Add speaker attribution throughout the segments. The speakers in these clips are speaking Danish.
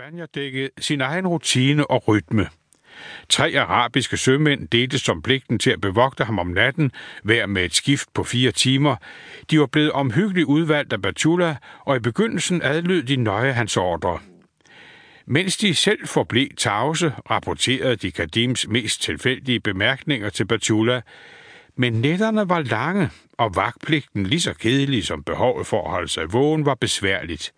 Speaker 1: banjerdækket sin egen rutine og rytme. Tre arabiske sømænd delte som pligten til at bevogte ham om natten, hver med et skift på fire timer. De var blevet omhyggeligt udvalgt af Batula, og i begyndelsen adlød de nøje hans ordre. Mens de selv forblev tavse, rapporterede de Kadims mest tilfældige bemærkninger til Batula, men nætterne var lange, og vagtpligten lige så kedelig som behovet for at holde sig vågen var besværligt.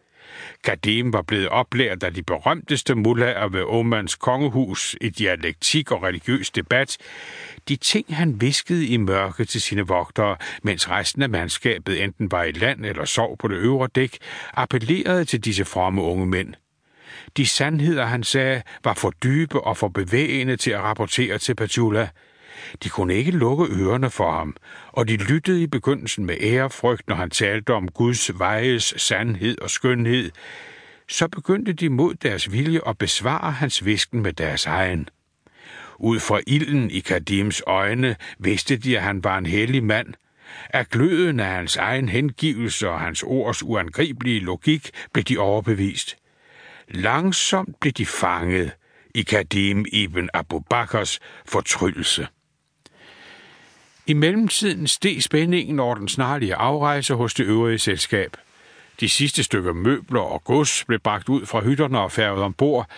Speaker 1: Kadim var blevet oplært af de berømteste mullager ved Omans kongehus i dialektik og religiøs debat, de ting han viskede i mørke til sine vogtere, mens resten af mandskabet enten var i land eller sov på det øvre dæk, appellerede til disse fromme unge mænd. De sandheder, han sagde, var for dybe og for bevægende til at rapportere til Petula – de kunne ikke lukke ørerne for ham, og de lyttede i begyndelsen med ærefrygt, når han talte om Guds vejes sandhed og skønhed. Så begyndte de mod deres vilje at besvare hans visken med deres egen. Ud fra ilden i Kadims øjne vidste de, at han var en hellig mand. Af gløden af hans egen hengivelse og hans ords uangribelige logik blev de overbevist. Langsomt blev de fanget i Kadim ibn Abu Bakrs fortryllelse. I mellemtiden steg spændingen over den snarlige afrejse hos det øvrige selskab. De sidste stykker møbler og gods blev bragt ud fra hytterne og færget ombord.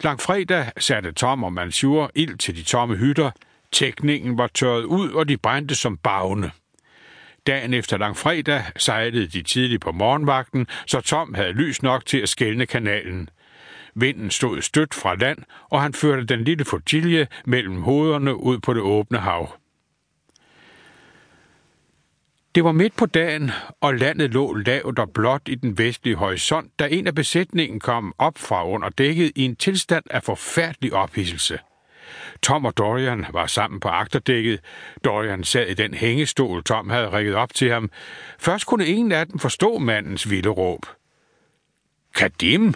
Speaker 1: Lang fredag satte Tom og Mansur ild til de tomme hytter. Tækningen var tørret ud, og de brændte som bagne. Dagen efter lang fredag sejlede de tidligt på morgenvagten, så Tom havde lys nok til at skælne kanalen. Vinden stod stødt fra land, og han førte den lille fortilje mellem hovederne ud på det åbne hav. Det var midt på dagen, og landet lå lavt og blåt i den vestlige horisont, da en af besætningen kom op fra under dækket i en tilstand af forfærdelig ophidselse. Tom og Dorian var sammen på agterdækket. Dorian sad i den hængestol, Tom havde rækket op til ham. Først kunne ingen af dem forstå mandens vilde råb. Kadim?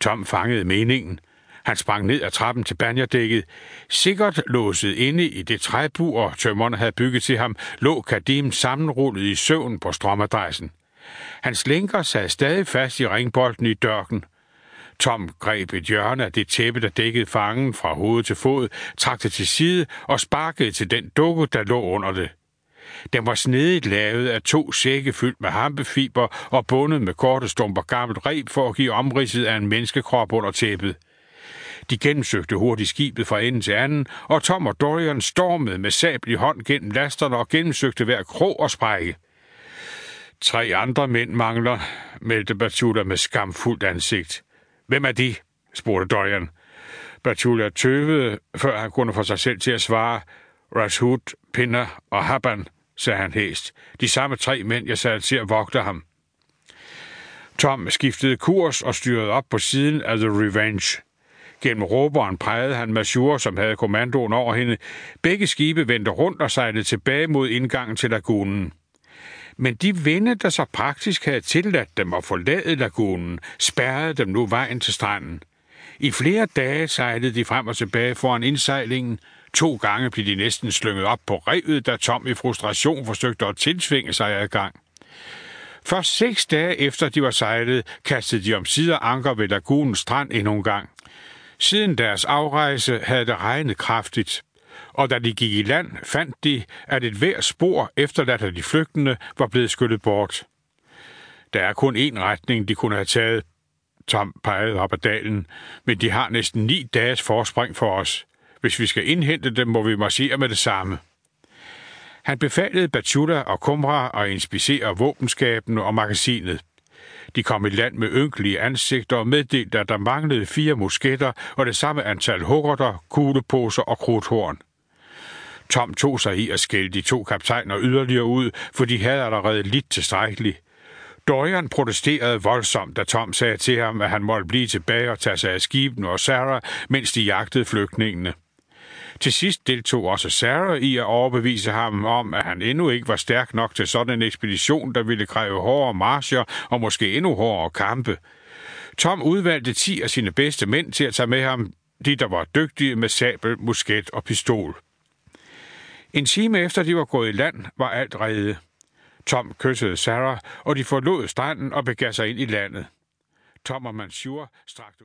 Speaker 1: Tom fangede meningen. Han sprang ned ad trappen til banjerdækket. Sikkert låset inde i det træbur, tømmerne havde bygget til ham, lå Kadim sammenrullet i søvn på strømadressen. Hans lænker sad stadig fast i ringbolden i dørken. Tom greb et hjørne af det tæppe, der dækkede fangen fra hoved til fod, trak det til side og sparkede til den dukke, der lå under det. Den var snedigt lavet af to sække fyldt med hampefiber og bundet med korte stumper gammelt reb for at give omridset af en menneskekrop under tæppet. De gennemsøgte hurtigt skibet fra ende til anden, og Tom og Dorian stormede med sabel i hånd gennem lasterne og gennemsøgte hver krog og sprække. Tre andre mænd mangler, meldte Batula med skamfuldt ansigt. Hvem er de? spurgte Dorian. Batula tøvede, før han kunne få sig selv til at svare. Rashud, Pinder og Haban, sagde han hæst. De samme tre mænd, jeg satte til at vogte ham. Tom skiftede kurs og styrede op på siden af The Revenge. Gennem råberen pegede han Masur, som havde kommandoen over hende. Begge skibe vendte rundt og sejlede tilbage mod indgangen til lagunen. Men de vinde, der så praktisk havde tilladt dem at forlade lagunen, spærrede dem nu vejen til stranden. I flere dage sejlede de frem og tilbage foran indsejlingen. To gange blev de næsten slynget op på revet, da Tom i frustration forsøgte at tilsvinge sig adgang. Først seks dage efter de var sejlet, kastede de om sider anker ved lagunens strand endnu en gang. Siden deres afrejse havde det regnet kraftigt, og da de gik i land, fandt de, at et hver spor efterladt af de flygtende var blevet skyllet bort. Der er kun én retning, de kunne have taget, Tom pegede op ad dalen, men de har næsten ni dages forspring for os. Hvis vi skal indhente dem, må vi marchere med det samme. Han befalede Batula og Kumra at inspicere våbenskaben og magasinet. De kom i land med ynkelige ansigter og meddelte, at der manglede fire musketter og det samme antal huggerter, kugleposer og krudthorn. Tom tog sig i at skælde de to kaptajner yderligere ud, for de havde allerede lidt tilstrækkeligt. Dorian protesterede voldsomt, da Tom sagde til ham, at han måtte blive tilbage og tage sig af skibene og Sarah, mens de jagtede flygtningene. Til sidst deltog også Sarah i at overbevise ham om, at han endnu ikke var stærk nok til sådan en ekspedition, der ville kræve hårdere marcher og måske endnu hårdere kampe. Tom udvalgte ti af sine bedste mænd til at tage med ham, de der var dygtige med sabel, musket og pistol. En time efter de var gået i land, var alt redde. Tom kyssede Sarah, og de forlod stranden og begav sig ind i landet. Tom og Mansur strakte ud.